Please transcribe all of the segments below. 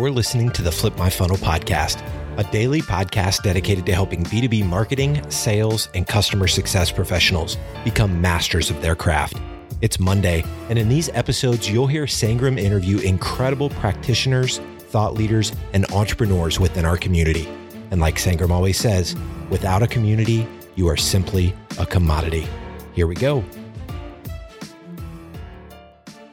you're listening to the Flip My Funnel podcast, a daily podcast dedicated to helping B2B marketing, sales, and customer success professionals become masters of their craft. It's Monday, and in these episodes, you'll hear Sangram interview incredible practitioners, thought leaders, and entrepreneurs within our community. And like Sangram always says, without a community, you are simply a commodity. Here we go.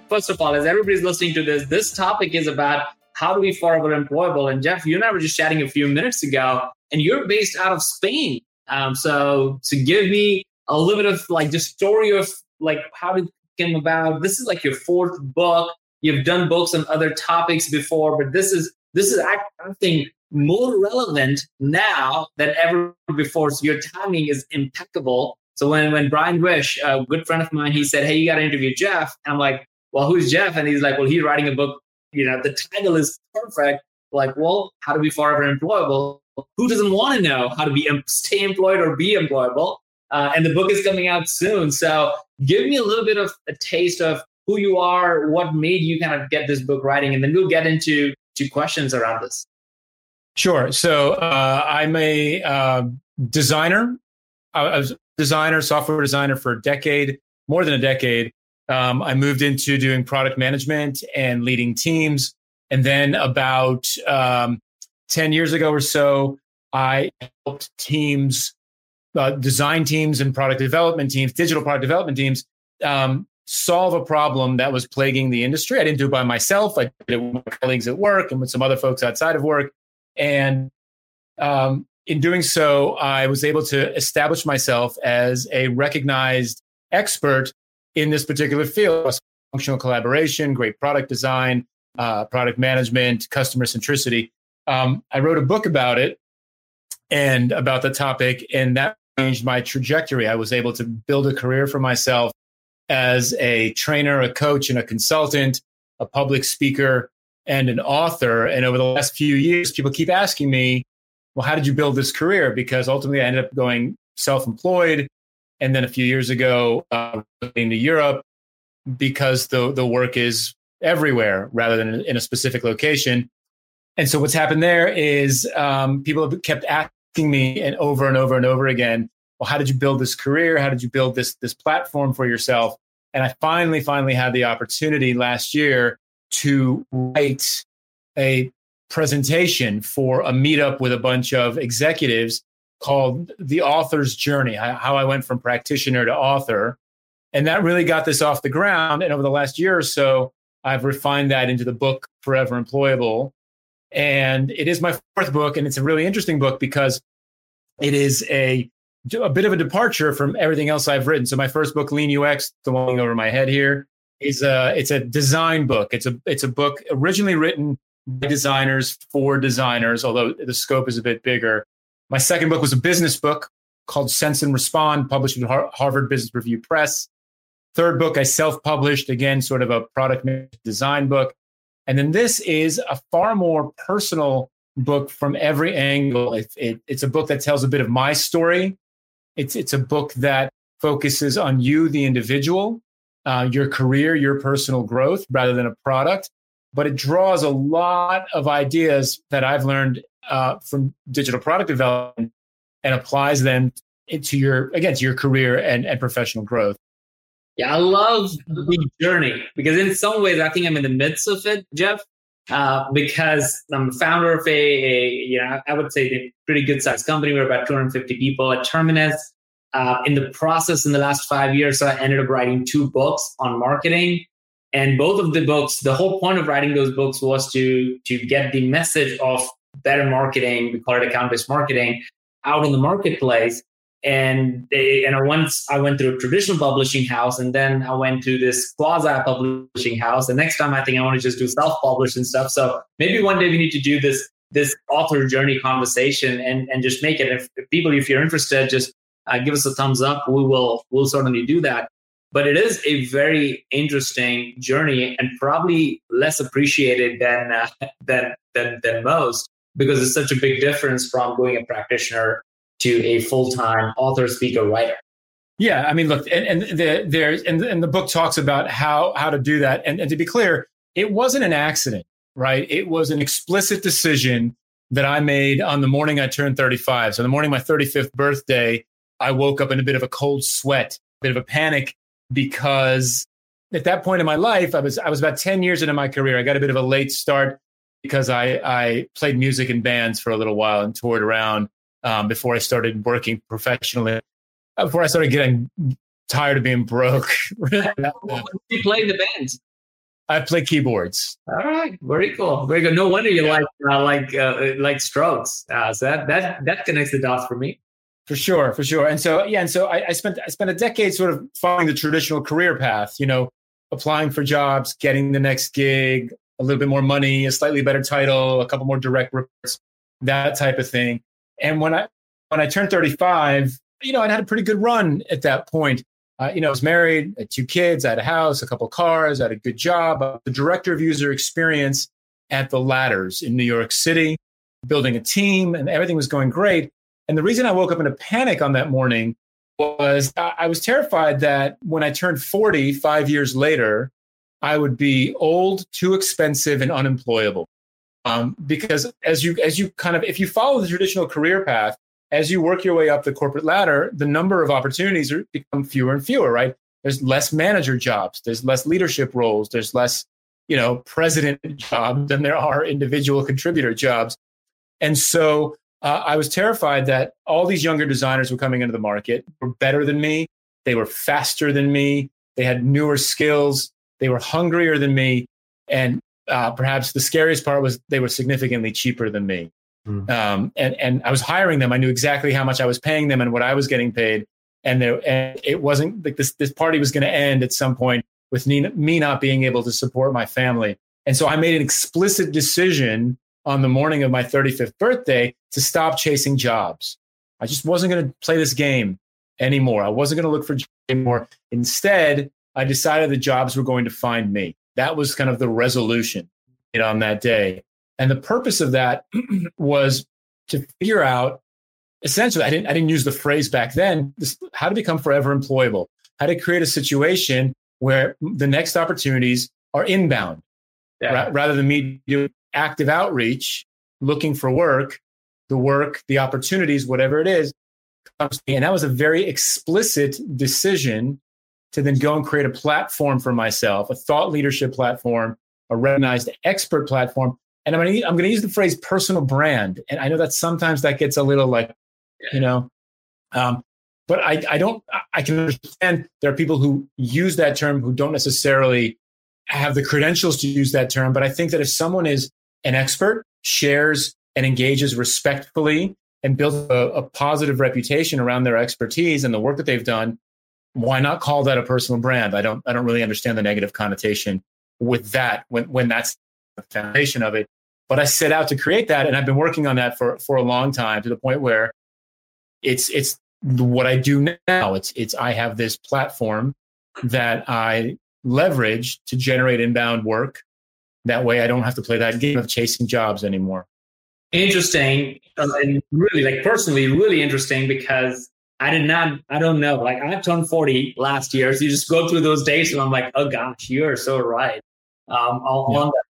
First of all, as everybody's listening to this, this topic is about how to be forever employable. And Jeff, you and I were just chatting a few minutes ago, and you're based out of Spain. Um, so to give me a little bit of like the story of like how it came about. This is like your fourth book. You've done books on other topics before, but this is this is think more relevant now than ever before. So your timing is impeccable. So when when Brian Wish, a good friend of mine, he said, "Hey, you got to interview Jeff," and I'm like, "Well, who's Jeff?" And he's like, "Well, he's writing a book you know, the title is perfect. Like, well, how to be forever employable? Who doesn't want to know how to be stay employed or be employable? Uh, and the book is coming out soon. So give me a little bit of a taste of who you are, what made you kind of get this book writing, and then we'll get into two questions around this. Sure. So uh, I'm a uh, designer. I was a designer, software designer for a decade, more than a decade. Um, I moved into doing product management and leading teams. And then about um, 10 years ago or so, I helped teams, uh, design teams and product development teams, digital product development teams, um, solve a problem that was plaguing the industry. I didn't do it by myself. I did it with my colleagues at work and with some other folks outside of work. And um, in doing so, I was able to establish myself as a recognized expert in this particular field functional collaboration, great product design, uh, product management, customer centricity. Um, I wrote a book about it and about the topic, and that changed my trajectory. I was able to build a career for myself as a trainer, a coach, and a consultant, a public speaker, and an author. And over the last few years, people keep asking me, well, how did you build this career? Because ultimately, I ended up going self employed and then a few years ago, uh, to Europe because the the work is everywhere rather than in a specific location. And so what's happened there is um, people have kept asking me and over and over and over again, well, how did you build this career? How did you build this this platform for yourself? And I finally, finally had the opportunity last year to write a presentation for a meetup with a bunch of executives called The Author's Journey How I Went from Practitioner to Author. And that really got this off the ground. And over the last year or so, I've refined that into the book Forever Employable. And it is my fourth book. And it's a really interesting book because it is a, a bit of a departure from everything else I've written. So my first book, Lean UX, the one over my head here, is a it's a design book. It's a it's a book originally written by designers for designers, although the scope is a bit bigger. My second book was a business book called Sense and Respond, published with Harvard Business Review Press. Third book, I self published, again, sort of a product design book. And then this is a far more personal book from every angle. It, it, it's a book that tells a bit of my story. It's, it's a book that focuses on you, the individual, uh, your career, your personal growth, rather than a product. But it draws a lot of ideas that I've learned uh, from digital product development and applies them into your again to your career and, and professional growth. Yeah, I love the journey because in some ways I think I'm in the midst of it, Jeff. Uh, because I'm a founder of a, a, you know, I would say a pretty good sized company. We're about 250 people at Terminus. Uh, in the process, in the last five years, so I ended up writing two books on marketing. And both of the books, the whole point of writing those books was to to get the message of better marketing, we call it account based marketing, out in the marketplace. And they, and I once I went through a traditional publishing house, and then I went to this quasi publishing house. And next time, I think I want to just do self publish and stuff. So maybe one day we need to do this this author journey conversation and and just make it. If, if people, if you're interested, just uh, give us a thumbs up. We will we'll certainly do that. But it is a very interesting journey and probably less appreciated than uh, than than than most because it's such a big difference from going a practitioner to a full-time author, speaker, writer. Yeah, I mean, look, and, and the, there's and, and the book talks about how how to do that. And, and to be clear, it wasn't an accident right? It was an explicit decision that I made on the morning I turned 35. So the morning my 35th birthday, I woke up in a bit of a cold sweat, a bit of a panic because at that point in my life, I was I was about 10 years into my career. I got a bit of a late start because I I played music in bands for a little while and toured around um, before I started working professionally. Before I started getting tired of being broke. you play the bands? I play keyboards. All right, very cool, very good. No wonder you yeah. like uh, like uh, like Strokes. Uh, so that that that connects the dots for me. For sure, for sure. And so yeah, and so I, I spent I spent a decade sort of following the traditional career path. You know, applying for jobs, getting the next gig, a little bit more money, a slightly better title, a couple more direct reports, that type of thing. And when I when I turned 35, you know, I had a pretty good run at that point. Uh, you know, I was married, I had two kids, I had a house, a couple cars, I had a good job. Uh, the director of user experience at the Ladders in New York City, building a team, and everything was going great. And the reason I woke up in a panic on that morning was I was terrified that when I turned 40, five years later, I would be old, too expensive, and unemployable. Um, because as you as you kind of if you follow the traditional career path, as you work your way up the corporate ladder, the number of opportunities are, become fewer and fewer. Right? There's less manager jobs. There's less leadership roles. There's less you know president jobs than there are individual contributor jobs. And so uh, I was terrified that all these younger designers were coming into the market, were better than me, they were faster than me, they had newer skills, they were hungrier than me, and uh, perhaps the scariest part was they were significantly cheaper than me. Mm. Um, and and I was hiring them. I knew exactly how much I was paying them and what I was getting paid. And, there, and it wasn't like this. This party was going to end at some point with me, me not being able to support my family. And so I made an explicit decision on the morning of my 35th birthday to stop chasing jobs. I just wasn't going to play this game anymore. I wasn't going to look for jobs anymore. Instead, I decided the jobs were going to find me. That was kind of the resolution you know, on that day. And the purpose of that was to figure out essentially, I didn't, I didn't use the phrase back then, this, how to become forever employable, how to create a situation where the next opportunities are inbound yeah. ra- rather than me doing active outreach, looking for work, the work, the opportunities, whatever it is, comes to me. And that was a very explicit decision to then go and create a platform for myself, a thought leadership platform, a recognized expert platform. And I'm going to, I'm going to use the phrase personal brand. And I know that sometimes that gets a little like, you know, um, but I, I don't, I can understand there are people who use that term who don't necessarily have the credentials to use that term. But I think that if someone is an expert, shares and engages respectfully and builds a, a, positive reputation around their expertise and the work that they've done, why not call that a personal brand? I don't I don't really understand the negative connotation with that when when that's the foundation of it. But I set out to create that and I've been working on that for for a long time to the point where it's it's what I do now. It's it's I have this platform that I leverage to generate inbound work that way, I don't have to play that game of chasing jobs anymore. Interesting. And really, like personally, really interesting because I did not, I don't know. Like I turned 40 last year. So you just go through those days and I'm like, oh gosh, you are so right. Um, yeah. on that.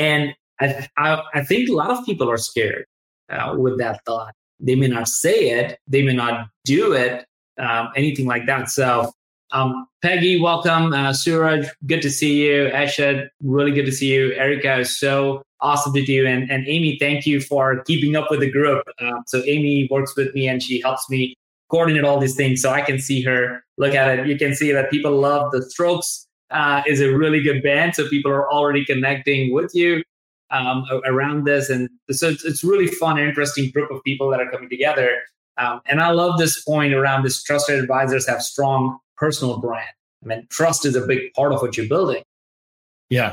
And I, I, I, think a lot of people are scared uh, with that thought. They may not say it, they may not do it, um, anything like that. So um, Peggy, welcome. Uh, Suraj, good to see you. Esha, really good to see you. Erica is so awesome to do. And, and Amy, thank you for keeping up with the group. Uh, so Amy works with me and she helps me coordinate all these things so I can see her look at it. You can see that people love the strokes. Uh, is a really good band. So people are already connecting with you um, around this. And so it's, it's really fun, interesting group of people that are coming together. Um, and I love this point around this trusted advisors have strong personal brand. I mean, trust is a big part of what you're building. Yeah.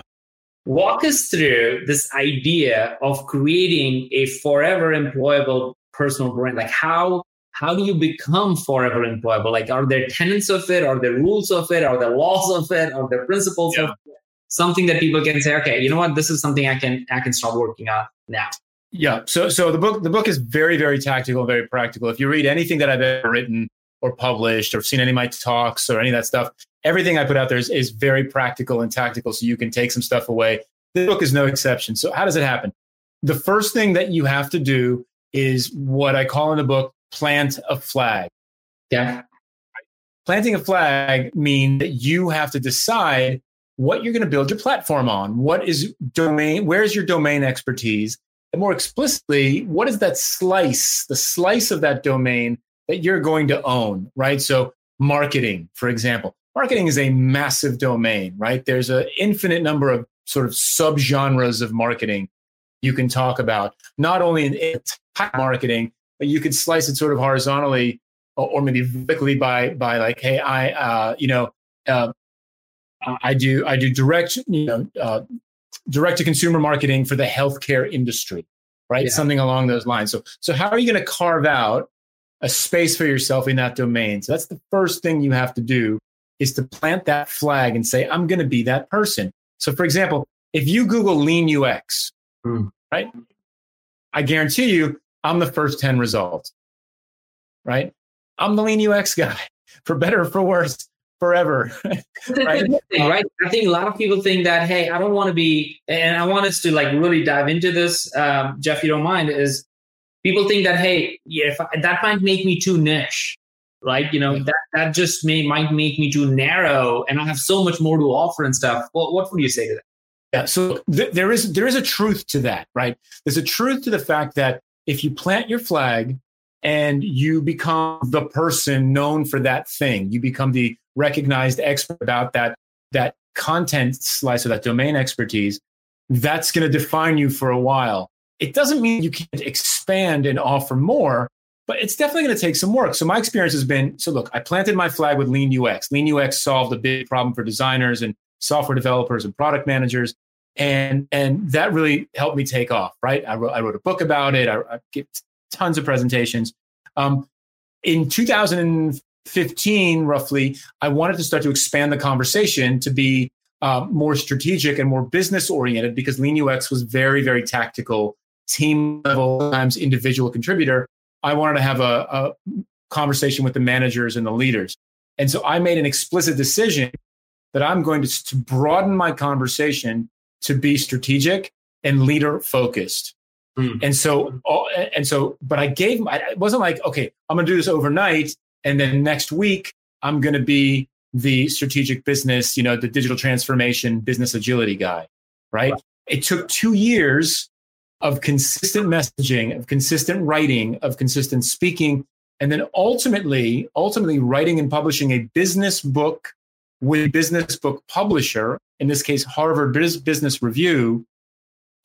Walk us through this idea of creating a forever employable personal brand. Like how how do you become forever employable? Like are there tenets of it? Are there rules of it? Are there laws of it? Are there principles yeah. of it? Something that people can say, okay, you know what, this is something I can I can start working on now. Yeah. So so the book the book is very, very tactical, and very practical. If you read anything that I've ever written, or published or seen any of my talks or any of that stuff. Everything I put out there is, is very practical and tactical. So you can take some stuff away This book is no exception. So how does it happen? The first thing that you have to do is what I call in the book plant a flag. Yeah. Planting a flag means that you have to decide what you're going to build your platform on. What is domain? Where's your domain expertise? And more explicitly, what is that slice, the slice of that domain that you're going to own, right? So marketing, for example, marketing is a massive domain, right? There's an infinite number of sort of subgenres of marketing you can talk about, not only in marketing, but you could slice it sort of horizontally or maybe vertically by by like, hey, I uh, you know, uh, I do I do direct you know uh, direct to consumer marketing for the healthcare industry, right? Yeah. Something along those lines. So so how are you going to carve out a space for yourself in that domain? So that's the first thing you have to do is to plant that flag and say, I'm going to be that person. So for example, if you Google lean UX, mm. right? I guarantee you, I'm the first 10 results, right? I'm the lean UX guy, for better or for worse, forever. right? right? I think a lot of people think that, hey, I don't want to be, and I want us to like really dive into this, um, Jeff, you don't mind, is people think that, hey, yeah, if I, that might make me too niche, right? You know, that, that just may might make me too narrow and I have so much more to offer and stuff. What, what would you say to that? Yeah, so th- there is there is a truth to that, right? There's a truth to the fact that if you plant your flag and you become the person known for that thing, you become the recognized expert about that that content slice or that domain expertise, that's going to define you for a while. It doesn't mean you can't expand and offer more, but it's definitely going to take some work. So my experience has been so look, I planted my flag with Lean UX. Lean UX solved a big problem for designers and software developers and product managers. And, and that really helped me take off, right? I wrote, I wrote a book about it. I, I get tons of presentations. Um, in 2015, roughly, I wanted to start to expand the conversation to be uh, more strategic and more business oriented because Lean UX was very, very tactical, team level, times individual contributor. I wanted to have a, a conversation with the managers and the leaders. And so I made an explicit decision that I'm going to, to broaden my conversation to be strategic and leader focused. Mm. And so, and so, but I gave, it wasn't like, okay, I'm going to do this overnight. And then next week, I'm going to be the strategic business, you know, the digital transformation business agility guy, right? right? It took two years of consistent messaging, of consistent writing, of consistent speaking, and then ultimately, ultimately writing and publishing a business book with a business book publisher, in this case, Harvard Business Review,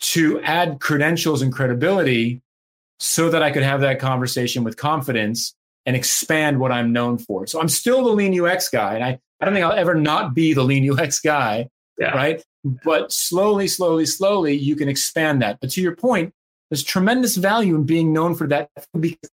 to add credentials and credibility so that I could have that conversation with confidence and expand what I'm known for. So I'm still the lean UX guy. And I, I don't think I'll ever not be the lean UX guy. Yeah. Right. But slowly, slowly, slowly, you can expand that. But to your point, there's tremendous value in being known for that because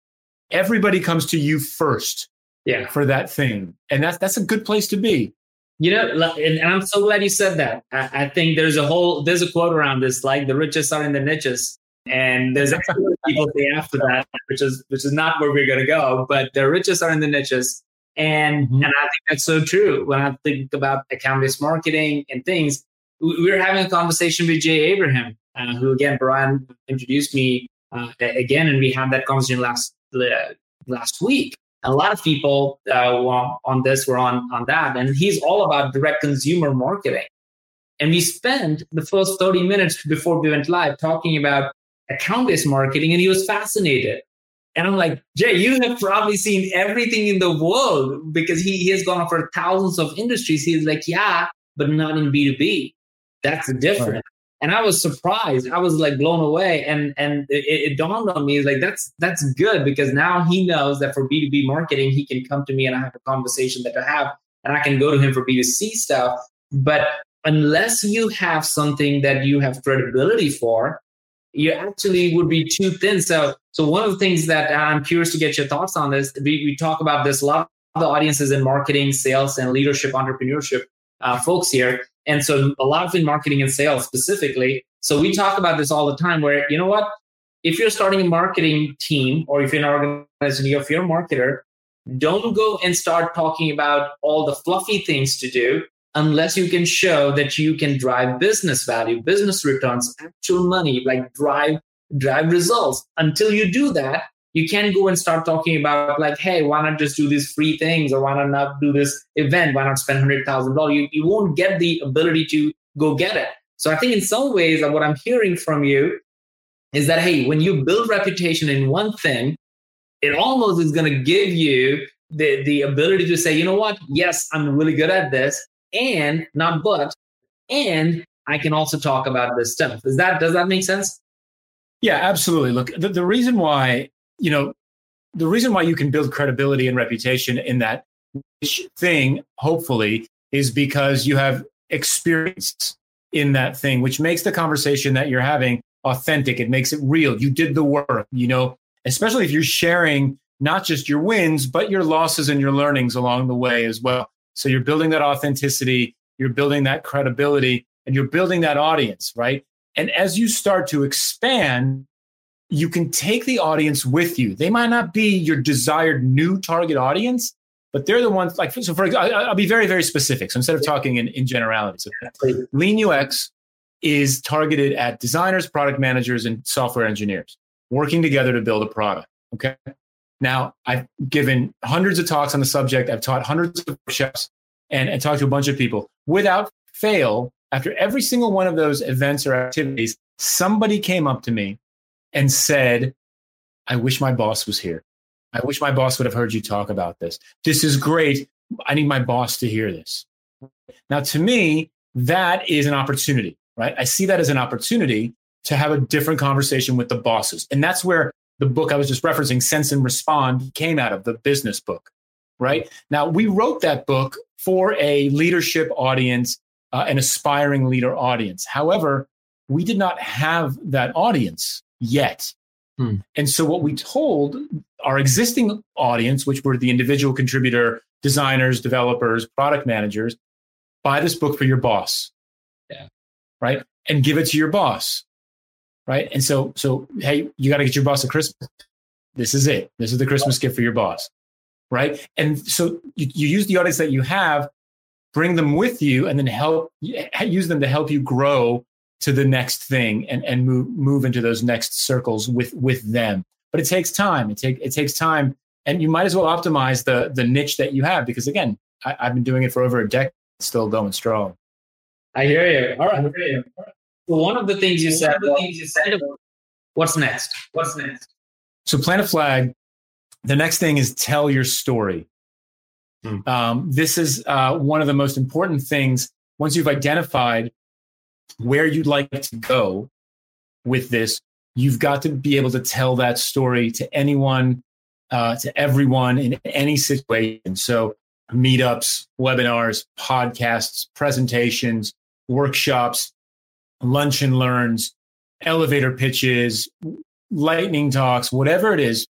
everybody comes to you first yeah. for that thing. And that's that's a good place to be. You know, and, I'm so glad you said that. I, I, think there's a whole there's a quote around this, like the richest are in the niches, and there's actually people say after that, which is which is not where we're going to go, but the richest are in the niches, and mm-hmm. and I think that's so true. When I think about account-based marketing and things, we were having a conversation with Jay Abraham, uh, who again Brian introduced me uh, again, and we had that conversation last uh, last week a lot of people uh, on this were on on that and he's all about direct consumer marketing. And we spent the first 30 minutes before we went live talking about account-based marketing and he was fascinated. And i'm like jay you have probably seen everything in the world because he, he has gone for thousands of industries. He's like yeah but not in b2b that's the difference right. And I was surprised. I was like blown away. And and it, it dawned on me like that's that's good because now he knows that for B2B marketing, he can come to me and I have a conversation that I have and I can go to him for B2C stuff. But unless you have something that you have credibility for, you actually would be too thin. So so one of the things that I'm curious to get your thoughts on this we, we talk about this a lot of the audiences in marketing, sales, and leadership entrepreneurship uh, folks here. And so a lot of in marketing and sales specifically. So we talk about this all the time where, you know what? If you're starting a marketing team or if you're an organization, if you're a marketer, don't go and start talking about all the fluffy things to do unless you can show that you can drive business value, business returns, actual money, like drive drive results. Until you do that, you can't go and start talking about like, hey, why not just do these free things or why not not do this event? Why not spend hundred thousand dollars? You you won't get the ability to go get it. So I think in some ways, what I'm hearing from you is that hey, when you build reputation in one thing, it almost is going to give you the the ability to say, you know what? Yes, I'm really good at this, and not but, and I can also talk about this stuff. does that does that make sense? Yeah, absolutely. Look, the, the reason why you know the reason why you can build credibility and reputation in that thing, hopefully, is because you have experience in that thing, which makes the conversation that you're having authentic. It makes it real. You did the work, you know, especially if you're sharing not just your wins, but your losses and your learnings along the way as well. So you're building that authenticity, you're building that credibility, and you're building that audience, right? And as you start to expand, you can take the audience with you. They might not be your desired new target audience, but they're the ones like, so for example, I'll be very, very specific. So instead of talking in, in generalities, so lean UX is targeted at designers, product managers, and software engineers working together to build a product. Okay. Now, I've given hundreds of talks on the subject. I've taught hundreds of workshops and, and talked to a bunch of people. Without fail, after every single one of those events or activities, somebody came up to me and said, I wish my boss was here. I wish my boss would have heard you talk about this. This is great. I need my boss to hear this. Now, to me, that is an opportunity, right? I see that as an opportunity to have a different conversation with the bosses. And that's where the book I was just referencing, Sense and Respond, came out of the business book, right? Now, we wrote that book for a leadership audience, uh, an aspiring leader audience. However, we did not have that audience yet. Hmm. And so, what we told our existing audience, which were the individual contributor, designers, developers, product managers, buy this book for your boss. Yeah. Right. And give it to your boss right? And so, so hey, you got to get your boss a Christmas. This is it. This is the Christmas gift for your boss, right? And so you, you use the audience that you have, bring them with you, and then help use them to help you grow to the next thing and and move move into those next circles with with them. But it takes time. It take it takes time, and you might as well optimize the the niche that you have because again, I, have been doing it for over a decade, still going strong. I hear you. All right. You. All right. So one of the things you said, the things you said, what's next? What's next? So plant a flag. The next thing is tell your story. Hmm. Um, this is uh, one of the most important things. Once you've identified where you'd like to go with this, you've got to be able to tell that story to anyone, uh, to everyone in any situation. So meetups, webinars, podcasts, presentations, workshops, lunch and learns, elevator pitches, lightning talks, whatever it is,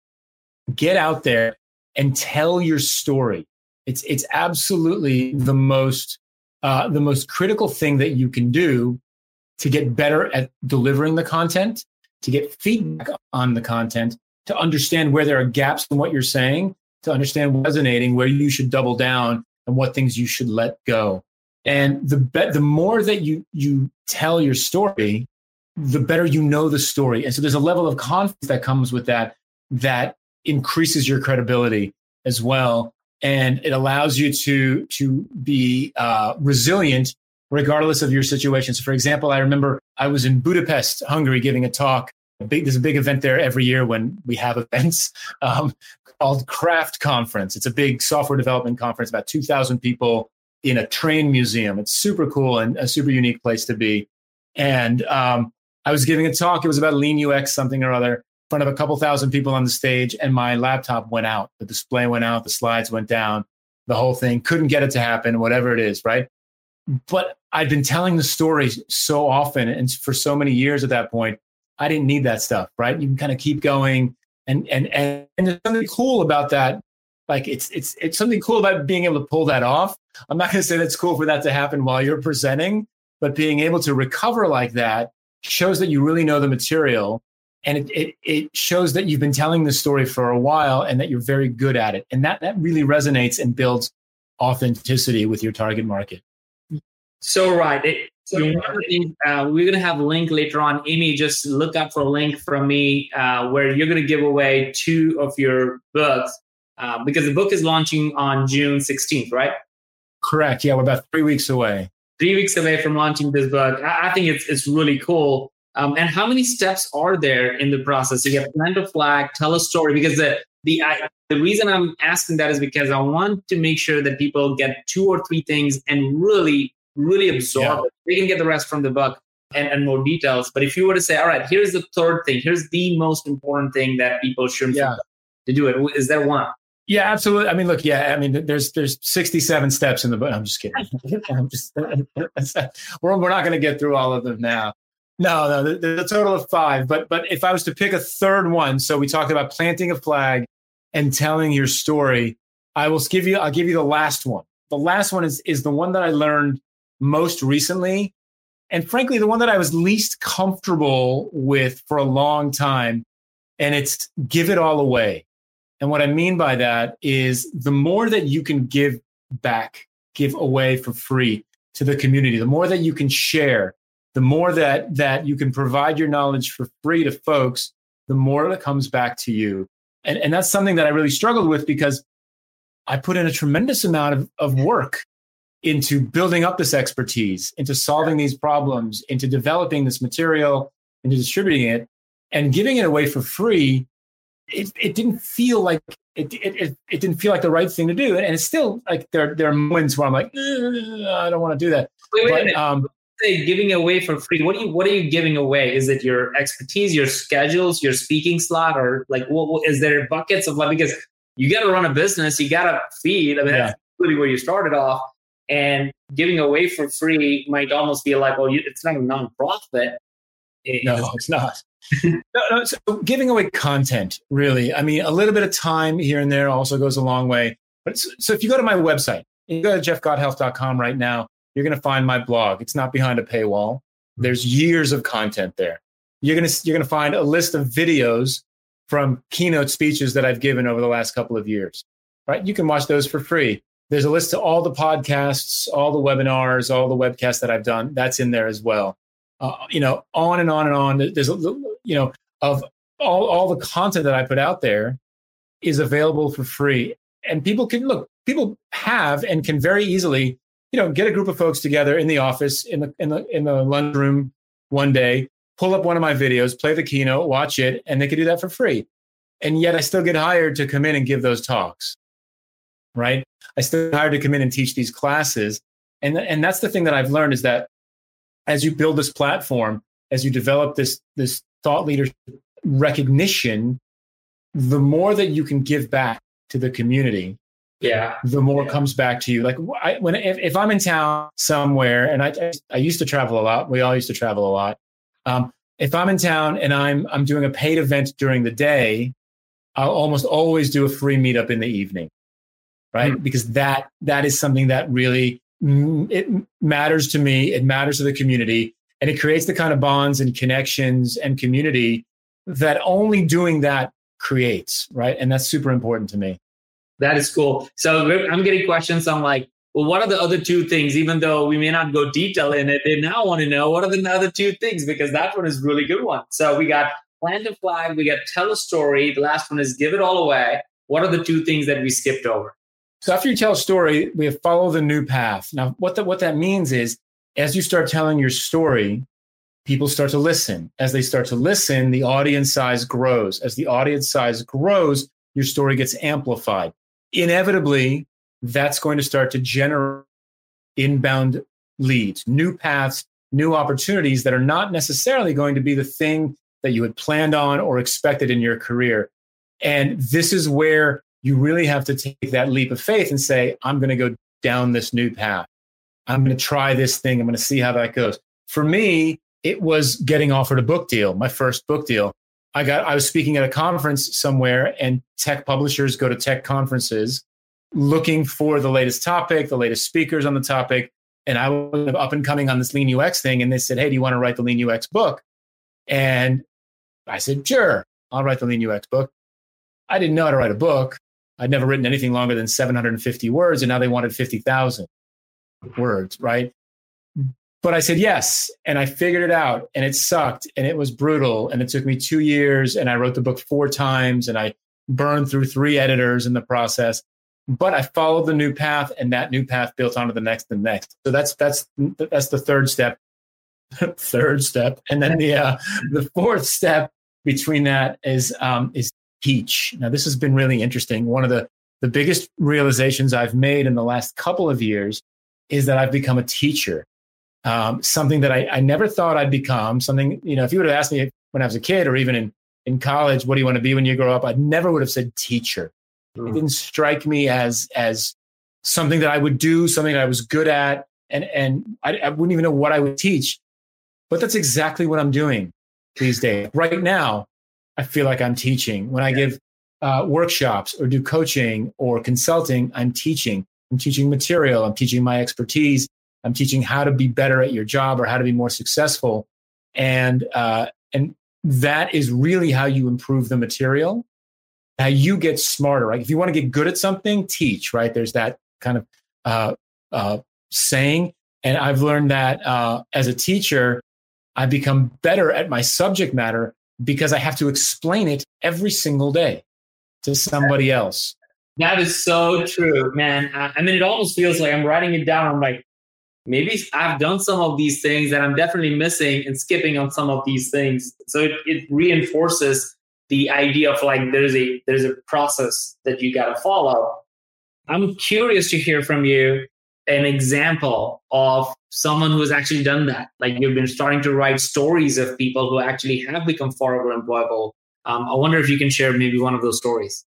get out there and tell your story. It's it's absolutely the most uh, the most critical thing that you can do to get better at delivering the content, to get feedback on the content, to understand where there are gaps in what you're saying, to understand resonating, where you should double down, and what things you should let go. And the be- the more that you you tell your story, the better you know the story. And so there's a level of confidence that comes with that that increases your credibility as well, and it allows you to to be uh, resilient regardless of your situation. So, for example, I remember I was in Budapest, Hungary, giving a talk. A big, there's a big event there every year when we have events um, called Craft Conference. It's a big software development conference, about 2,000 people in a train museum. It's super cool and a super unique place to be. And um, I was giving a talk. It was about lean UX, something or other, in front of a couple thousand people on the stage. And my laptop went out. The display went out. The slides went down. The whole thing couldn't get it to happen, whatever it is, right? But I'd been telling the story so often and for so many years at that point, I didn't need that stuff, right? You can kind of keep going. And, and, and, and there's something cool about that like it's it's it's something cool about being able to pull that off. I'm not going to say that's cool for that to happen while you're presenting, but being able to recover like that shows that you really know the material and it, it, it shows that you've been telling the story for a while and that you're very good at it and that that really resonates and builds authenticity with your target market So right. It, so thing, uh, we're gonna have a link later on. Amy, just look up for a link from me uh, where you're gonna give away two of your books uh, because the book is launching on June 16th, right? Correct. Yeah, we're about three weeks away. Three weeks away from launching this book. I, I think it's it's really cool. Um, and how many steps are there in the process? You get plant a flag, tell a story, because the the I, the reason I'm asking that is because I want to make sure that people get two or three things and really really absorb yeah. it. They can get the rest from the book and, and more details. But if you were to say, all right, here's the third thing, here's the most important thing that people should yeah. to do it, is there one? Yeah, absolutely. I mean, look, yeah, I mean, there's there's 67 steps in the book. I'm just kidding. I'm just, we're, we're not going to get through all of them now. No, no, there's a total of five. But but if I was to pick a third one, so we talked about planting a flag and telling your story. I will give you. I'll give you the last one. The last one is is the one that I learned most recently. And frankly, the one that I was least comfortable with for a long time. And it's give it all away. And what I mean by that is the more that you can give back, give away for free to the community, the more that you can share, the more that that you can provide your knowledge for free to folks, the more that comes back to you. And, and that's something that I really struggled with because I put in a tremendous amount of, of work into building up this expertise, into solving these problems, into developing this material, into distributing it, and giving it away for free. It, it didn't feel like it, it, it, didn't feel like the right thing to do. And it's still like there, there are moments where I'm like, I don't want to do that. Wait, wait but, um, say giving away for free. What are you What are you giving away? Is it your expertise, your schedules, your speaking slot, or like what, what is there buckets of like because you got to run a business, you got to feed. I mean, yeah. that's really where you started off and giving away for free might almost be like, well, you, it's not a nonprofit. No, it's not. no, no, so giving away content, really. I mean, a little bit of time here and there also goes a long way. But so if you go to my website, you go to jeffgothelf.com right now, you're going to find my blog. It's not behind a paywall. There's hmm. years of content there. You're going to you're going to find a list of videos from keynote speeches that I've given over the last couple of years. Right? You can watch those for free. There's a list of all the podcasts, all the webinars, all the webcasts that I've done. That's in there as well. Uh, you know, on and on and on. There's, a, you know, of all, all the content that I put out there is available for free. And people can look, people have and can very easily, you know, get a group of folks together in the office, in the, in the, in the lunchroom one day, pull up one of my videos, play the keynote, watch it, and they can do that for free. And yet I still get hired to come in and give those talks right? I still hired to come in and teach these classes. And, and that's the thing that I've learned is that as you build this platform, as you develop this, this thought leader recognition, the more that you can give back to the community, yeah, the more yeah. comes back to you. Like I, when if, if I'm in town somewhere, and I I used to travel a lot. We all used to travel a lot. Um, if I'm in town and I'm I'm doing a paid event during the day, I'll almost always do a free meetup in the evening right? Mm-hmm. Because that that is something that really it matters to me. It matters to the community, and it creates the kind of bonds and connections and community that only doing that creates, right? And that's super important to me. That is cool. So I'm getting questions on like, well, what are the other two things? Even though we may not go detail in it, they now want to know what are the other two things because that one is really good one. So we got plant a flag, we got tell a story. The last one is give it all away. What are the two things that we skipped over? So after you tell a story, we follow the new path. Now, what that what that means is, as you start telling your story, people start to listen. As they start to listen, the audience size grows. As the audience size grows, your story gets amplified. Inevitably, that's going to start to generate inbound leads, new paths, new opportunities that are not necessarily going to be the thing that you had planned on or expected in your career. And this is where you really have to take that leap of faith and say, I'm going to go down this new path. I'm going to try this thing. I'm going to see how that goes. For me, it was getting offered a book deal, my first book deal. I got I was speaking at a conference somewhere and tech publishers go to tech conferences looking for the latest topic, the latest speakers on the topic. And I was up and coming on this lean UX thing. And they said, Hey, do you want to write the lean UX book? And I said, Sure, I'll write the lean UX book. I didn't know how to write a book. I'd never written anything longer than 750 words, and now they wanted 50,000 words, right? but I said yes, and I figured it out, and it sucked, and it was brutal, and it took me two years, and I wrote the book four times, and I burned through three editors in the process. But I followed the new path, and that new path built onto the next and next. So that's that's that's the third step. third step, and then the uh, the fourth step between that is um, is teach. Now this has been really interesting. One of the the biggest realizations I've made in the last couple of years is that I've become a teacher um, something that I, I never thought I'd become. Something, you know, if you would have asked me when I was a kid or even in, in college, what do you want to be when you grow up? I never would have said teacher. Mm. It didn't strike me as as something that I would do, something that I was good at, and and I, I wouldn't even know what I would teach. But that's exactly what I'm doing these days. Right now, I feel like I'm teaching. When I give uh, workshops or do coaching or consulting, I'm teaching. I'm teaching material. I'm teaching my expertise. I'm teaching how to be better at your job or how to be more successful. And, uh, and that is really how you improve the material, how you get smarter, right? If you want to get good at something, teach, right? There's that kind of, uh, uh, saying. And I've learned that, uh, as a teacher, I become better at my subject matter because I have to explain it every single day to somebody else. That is so true, man. I mean, it almost feels like I'm writing it down. I'm like, maybe I've done some of these things that I'm definitely missing and skipping on some of these things. So it, it reinforces the idea of like there's a there's a process that you got to follow. I'm curious to hear from you an example of someone who has actually done that. Like you've been starting to write stories of people who actually have become forever employable. Um, I wonder if you can share maybe one of those stories.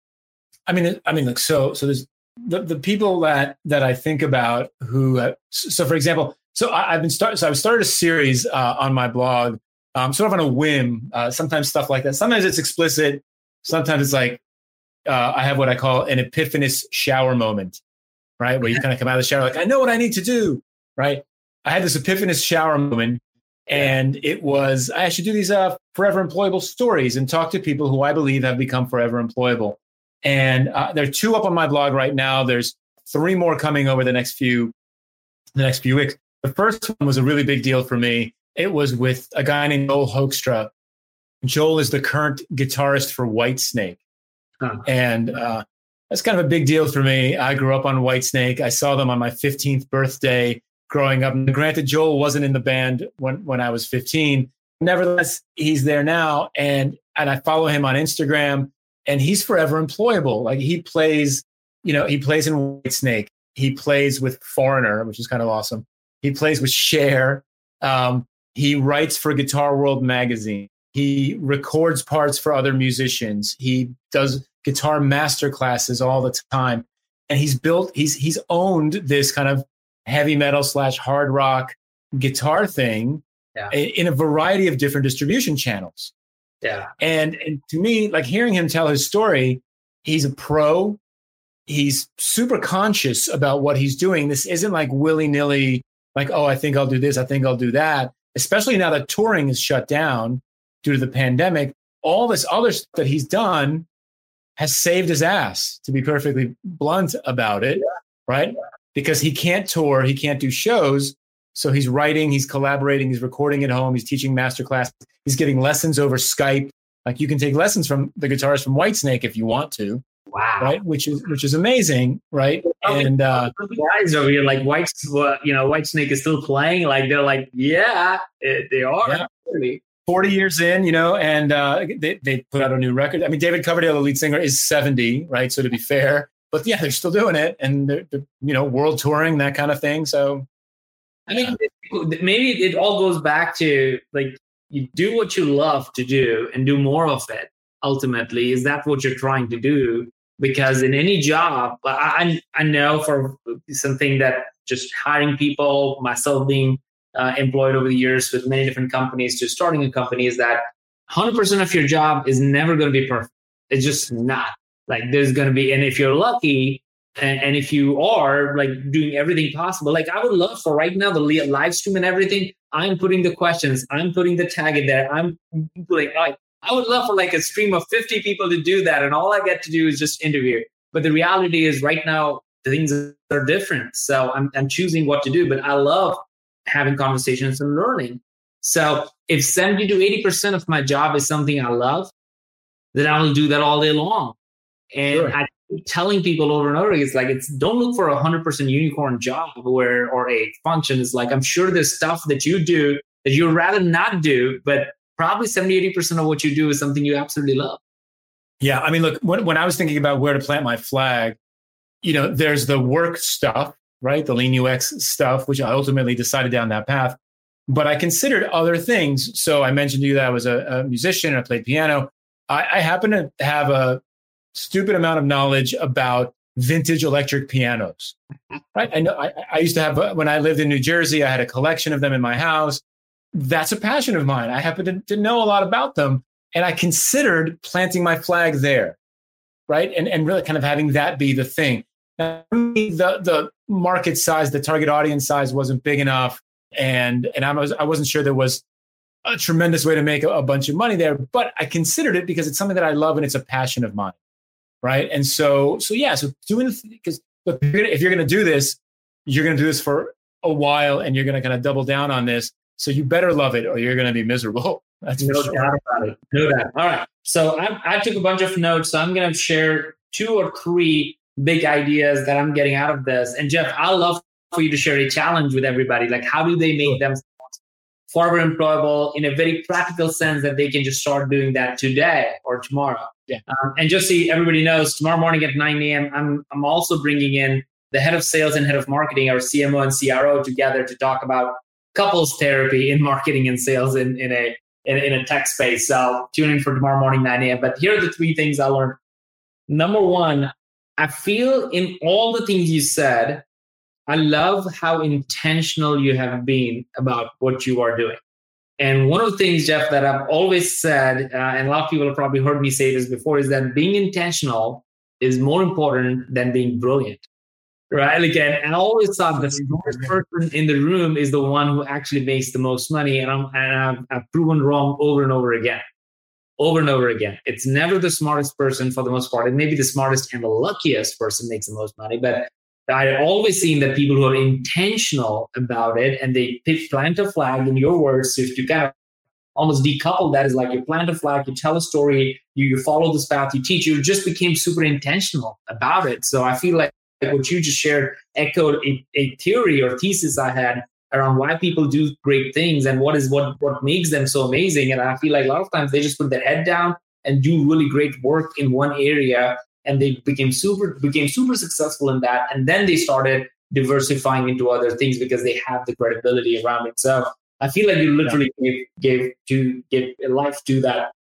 I mean, I mean, look, so so there's the, the people that that I think about who uh, so for example so I, have been started so I've started a series uh, on my blog um, sort of on a whim uh, sometimes stuff like that sometimes it's explicit sometimes it's like uh, I have what I call an epiphanous shower moment right where you kind of come out of the shower like I know what I need to do right I had this epiphanous shower moment and it was I should do these uh, forever employable stories and talk to people who I believe have become forever employable and uh, there are two up on my blog right now. There's three more coming over the next few the next few weeks. The first one was a really big deal for me. It was with a guy named Joel Hoekstra. Joel is the current guitarist for Whitesnake. Huh. And uh, that's kind of a big deal for me. I grew up on Whitesnake. I saw them on my 15th birthday growing up. And granted, Joel wasn't in the band when, when I was 15. Nevertheless, he's there now. And, and I follow him on Instagram and he's forever employable. Like he plays, you know, he plays in Whitesnake. He plays with Foreigner, which is kind of awesome. He plays with Cher. Um, he writes for Guitar World magazine. He records parts for other musicians. He does guitar master classes all the time. And he's built, he's he's owned this kind of heavy metal slash hard rock guitar thing yeah. in a variety of different distribution channels. Yeah. And and to me, like hearing him tell his story, he's a pro. He's super conscious about what he's doing. This isn't like willy nilly, like, oh, I think I'll do this, I think I'll do that. Especially now that touring is shut down due to the pandemic. All this other stuff that he's done has saved his ass, to be perfectly blunt about it, yeah. right? Because he can't tour, he can't do shows. So he's writing, he's collaborating, he's recording at home, he's teaching masterclass, he's getting lessons over Skype. Like you can take lessons from the guitarist from Whitesnake if you want to. Wow. Right, which is which is amazing, right? And uh, guys over here, like White, you know, Whitesnake is still playing. Like they're like, yeah, it, they are. Yeah. 40 years in, you know, and uh, they, they put out a new record. I mean, David Coverdale, the lead singer, is 70, right? So to be fair, but yeah, they're still doing it and they're, they're you know, world touring, that kind of thing. So I mean, maybe it all goes back to like you do what you love to do and do more of it. Ultimately, is that what you're trying to do? Because in any job, I I know for something that just hiring people, myself being uh, employed over the years with many different companies to starting a company is that 100% of your job is never going to be perfect. It's just not. Like there's going to be, and if you're lucky, and, and, if you are like doing everything possible, like I would love for right now the live stream and everything. I'm putting the questions, I'm putting the tag in there. I'm like, I, I would love for like a stream of 50 people to do that, and all I get to do is just interview. But the reality is, right now things are different, so I'm I'm choosing what to do. But I love having conversations and learning. So if 70 to 80% of my job is something I love, then I will do that all day long. And sure. I keep telling people over and over, again, it's like it's don't look for a hundred percent unicorn job where or a function It's like I'm sure there's stuff that you do that you'd rather not do, but probably 70, 80% of what you do is something you absolutely love. Yeah. I mean, look, when, when I was thinking about where to plant my flag, you know, there's the work stuff, right? The lean UX stuff, which I ultimately decided down that path. But I considered other things. So I mentioned to you that I was a, a musician and I played piano. I, I happen to have a stupid amount of knowledge about vintage electric pianos. Right? I know I, I used to have uh, when I lived in New Jersey, I had a collection of them in my house that's a passion of mine. I happen to, to know a lot about them. And I considered planting my flag there, right? And, and really kind of having that be the thing. Now, the, the market size, the target audience size wasn't big enough. And, and I, was, I wasn't sure there was a tremendous way to make a, a bunch of money there, but I considered it because it's something that I love and it's a passion of mine. Right. And so, so yeah, so doing, because but if you're going to do this, you're going to do this for a while and you're going to kind of double down on this so you better love it or you're going to be miserable. That's no sure. doubt about it. No doubt. All right. So I, I took a bunch of notes. So I'm going to share two or three big ideas that I'm getting out of this. And Jeff, i love for you to share a challenge with everybody. Like, how do they make them forward employable in a very practical sense that they can just start doing that today or tomorrow? Yeah. Um, and just so everybody knows, tomorrow morning at 9 a.m., I'm, I'm also bringing in the head of sales and head of marketing, our CMO and CRO, together to talk about couples therapy in marketing and sales in, in a in, in a tech space. So tune in for tomorrow morning 9 a.m. But here are the three things I learned. Number one, I feel in all the things you said, I love how intentional you have been about what you are doing. And one of the things, Jeff, that I've always said, uh, and a lot of people have probably heard me say this before, is that being intentional is more important than being brilliant right? Again, and I always thought the smartest person in the room is the one who actually makes the most money, and I'm and I've, I've, proven wrong over and over again, over and over again. It's never the smartest person for the most part. It may be the smartest and the luckiest person makes the most money, but I always seen that people who are intentional about it and they plant a flag. In your words, if you kind of almost decouple that is like you plant a flag, you tell a story, you, you follow this path, you teach, you just became super intentional about it. So I feel like what you just shared echoed a, a theory or thesis I had around why people do great things and what is what what makes them so amazing. And I feel like a lot of times they just put their head down and do really great work in one area and they became super became super successful in that. And then they started diversifying into other things because they have the credibility around it. So I feel like you literally yeah. gave gave to give life to that.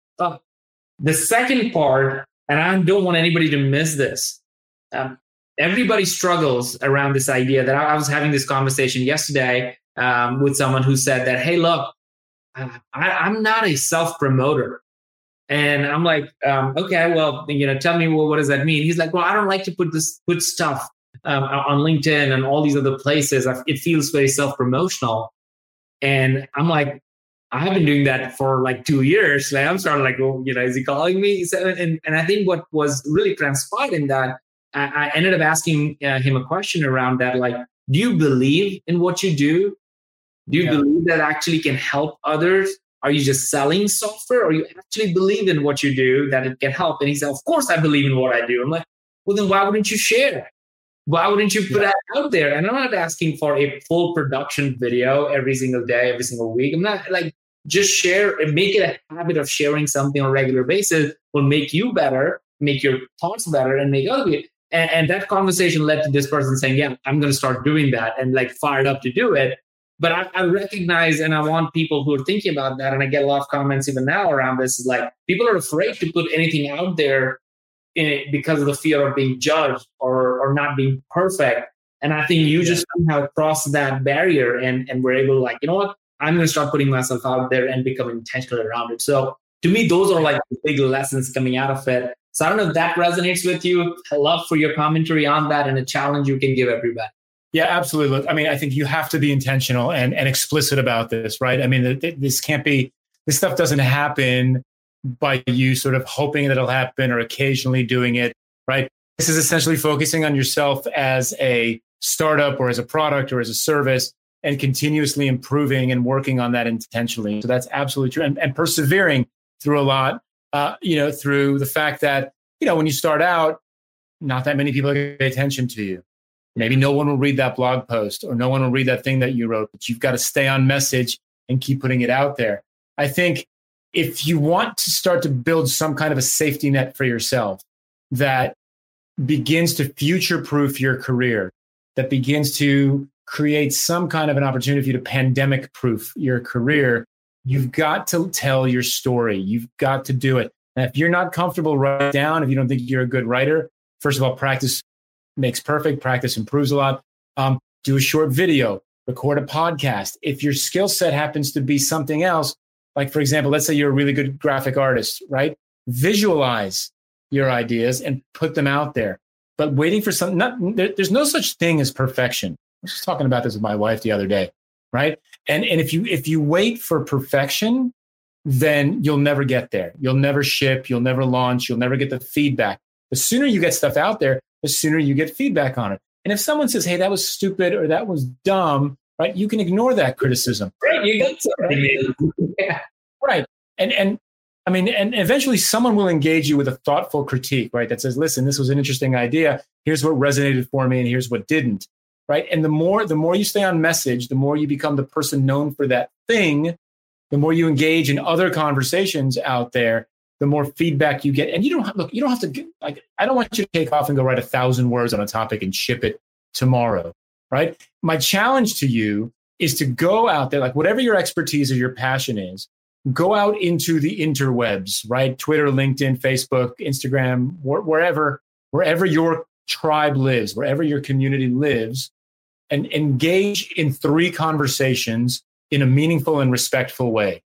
the second part, and I don't want anybody to miss this. Um, everybody struggles around this idea that I, I was having this conversation yesterday um, with someone who said that, hey, look, I, I'm not a self promoter. And I'm like, um, okay, well, you know, tell me, well, what does that mean? He's like, well, I don't like to put this put stuff um, on LinkedIn and all these other places. It feels very self promotional. And I'm like, I've been doing that for like two years. Like I'm starting like, oh, you know, is he calling me? So, and and I think what was really transpired in that I, I ended up asking uh, him a question around that like, do you believe in what you do? Do you yeah. believe that actually can help others? Are you just selling software or you actually believe in what you do that it can help? And he said, Of course I believe in what I do. I'm like, Well, then why wouldn't you share? Why wouldn't you put yeah. that out there? And I'm not asking for a full production video every single day, every single week. I'm not like, just share and make it a habit of sharing something on a regular basis will make you better, make your thoughts better, and make other people. And, and that conversation led to this person saying, Yeah, I'm going to start doing that and like fired up to do it. But I, I, recognize and I want people who are thinking about that, and I get a lot of comments even now around this is like people are afraid to put anything out there it, because of the fear of being judged or, or not being perfect. And I think you yeah. just somehow crossed that barrier and, and we're able to like, you know what? I'm going to start putting myself out there and become intentional around it. So to me, those are like big lessons coming out of it. So I don't know if that resonates with you. I love for your commentary on that and a challenge you can give everybody. Yeah, absolutely. Look, I mean, I think you have to be intentional and, and explicit about this, right? I mean, this can't be, this stuff doesn't happen by you sort of hoping that it'll happen or occasionally doing it, right? This is essentially focusing on yourself as a startup or as a product or as a service and continuously improving and working on that intentionally. So that's absolutely true. And, and persevering through a lot, uh, you know, through the fact that, you know, when you start out, not that many people pay attention to you. Maybe no one will read that blog post or no one will read that thing that you wrote, but you've got to stay on message and keep putting it out there. I think if you want to start to build some kind of a safety net for yourself that begins to future proof your career, that begins to create some kind of an opportunity for you to pandemic proof your career, you've got to tell your story. You've got to do it. And if you're not comfortable writing down, if you don't think you're a good writer, first of all, practice makes perfect. Practice improves a lot. Um, do a short video, record a podcast. If your skill set happens to be something else, like for example, let's say you're a really good graphic artist, right? Visualize your ideas and put them out there. But waiting for some, not, there, there's no such thing as perfection. I was just talking about this with my wife the other day, right? And and if you if you wait for perfection, then you'll never get there. You'll never ship. You'll never launch. You'll never get the feedback. The sooner you get stuff out there, the sooner you get feedback on it. And if someone says, "Hey, that was stupid" or "That was dumb," right? You can ignore that criticism. Right, you got something. yeah. Right, and and I mean, and eventually someone will engage you with a thoughtful critique, right? That says, "Listen, this was an interesting idea. Here's what resonated for me, and here's what didn't." Right, and the more the more you stay on message, the more you become the person known for that thing. The more you engage in other conversations out there, the more feedback you get. And you don't look, you don't have to like, I don't want you to take off and go write a thousand words on a topic and ship it tomorrow. Right. My challenge to you is to go out there, like whatever your expertise or your passion is, go out into the interwebs, right? Twitter, LinkedIn, Facebook, Instagram, wh- wherever, wherever your tribe lives, wherever your community lives, and engage in three conversations in a meaningful and respectful way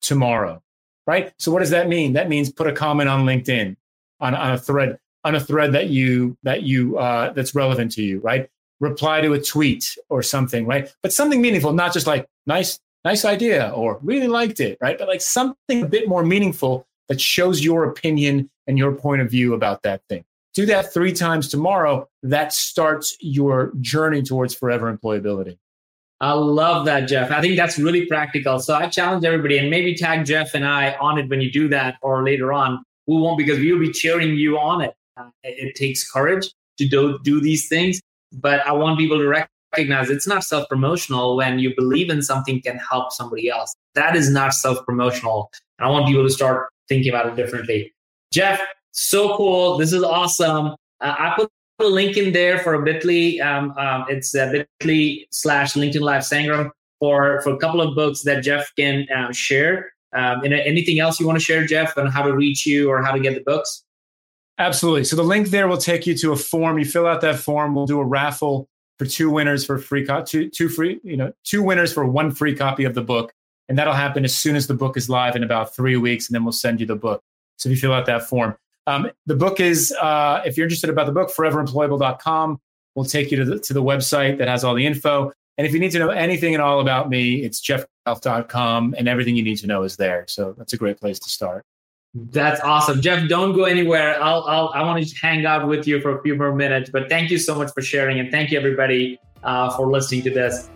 tomorrow right? So what does that mean? That means put a comment on LinkedIn on, on a thread on a thread that you that you uh, that's relevant to you, right? Reply to a tweet or something, right? But something meaningful, not just like nice nice idea or really liked it, right? But like something a bit more meaningful that shows your opinion and your point of view about that thing. Do that three times tomorrow. That starts your journey towards forever employability. I love that, Jeff. I think that's really practical. So I challenge everybody and maybe tag Jeff and I on it when you do that or later on. We won't because we will be cheering you on it. Uh, it takes courage to do, do these things, but I want people to recognize it's not self promotional when you believe in something can help somebody else. That is not self promotional. And I want people to start thinking about it differently. Jeff, so cool. This is awesome. Uh, I put a link in there for a Bitly. Um, um, it's uh, Bitly slash LinkedIn Live Sangram for for a couple of books that Jeff can uh, share. Um, and anything else you want to share, Jeff, on how to reach you or how to get the books? Absolutely. So the link there will take you to a form. You fill out that form. We'll do a raffle for two winners for free co- two two free you know two winners for one free copy of the book, and that'll happen as soon as the book is live in about three weeks, and then we'll send you the book. So if you fill out that form, um, the book is, uh, if you're interested about the book, foreveremployable.com will take you to the, to the website that has all the info. And if you need to know anything at all about me, it's jeffgothelf.com and everything you need to know is there. So that's a great place to start. That's awesome. Jeff, don't go anywhere. I'll, I'll, I want to hang out with you for a few more minutes, but thank you so much for sharing. And thank you everybody uh, for listening to this.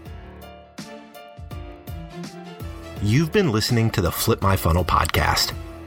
You've been listening to the Flip My Funnel podcast.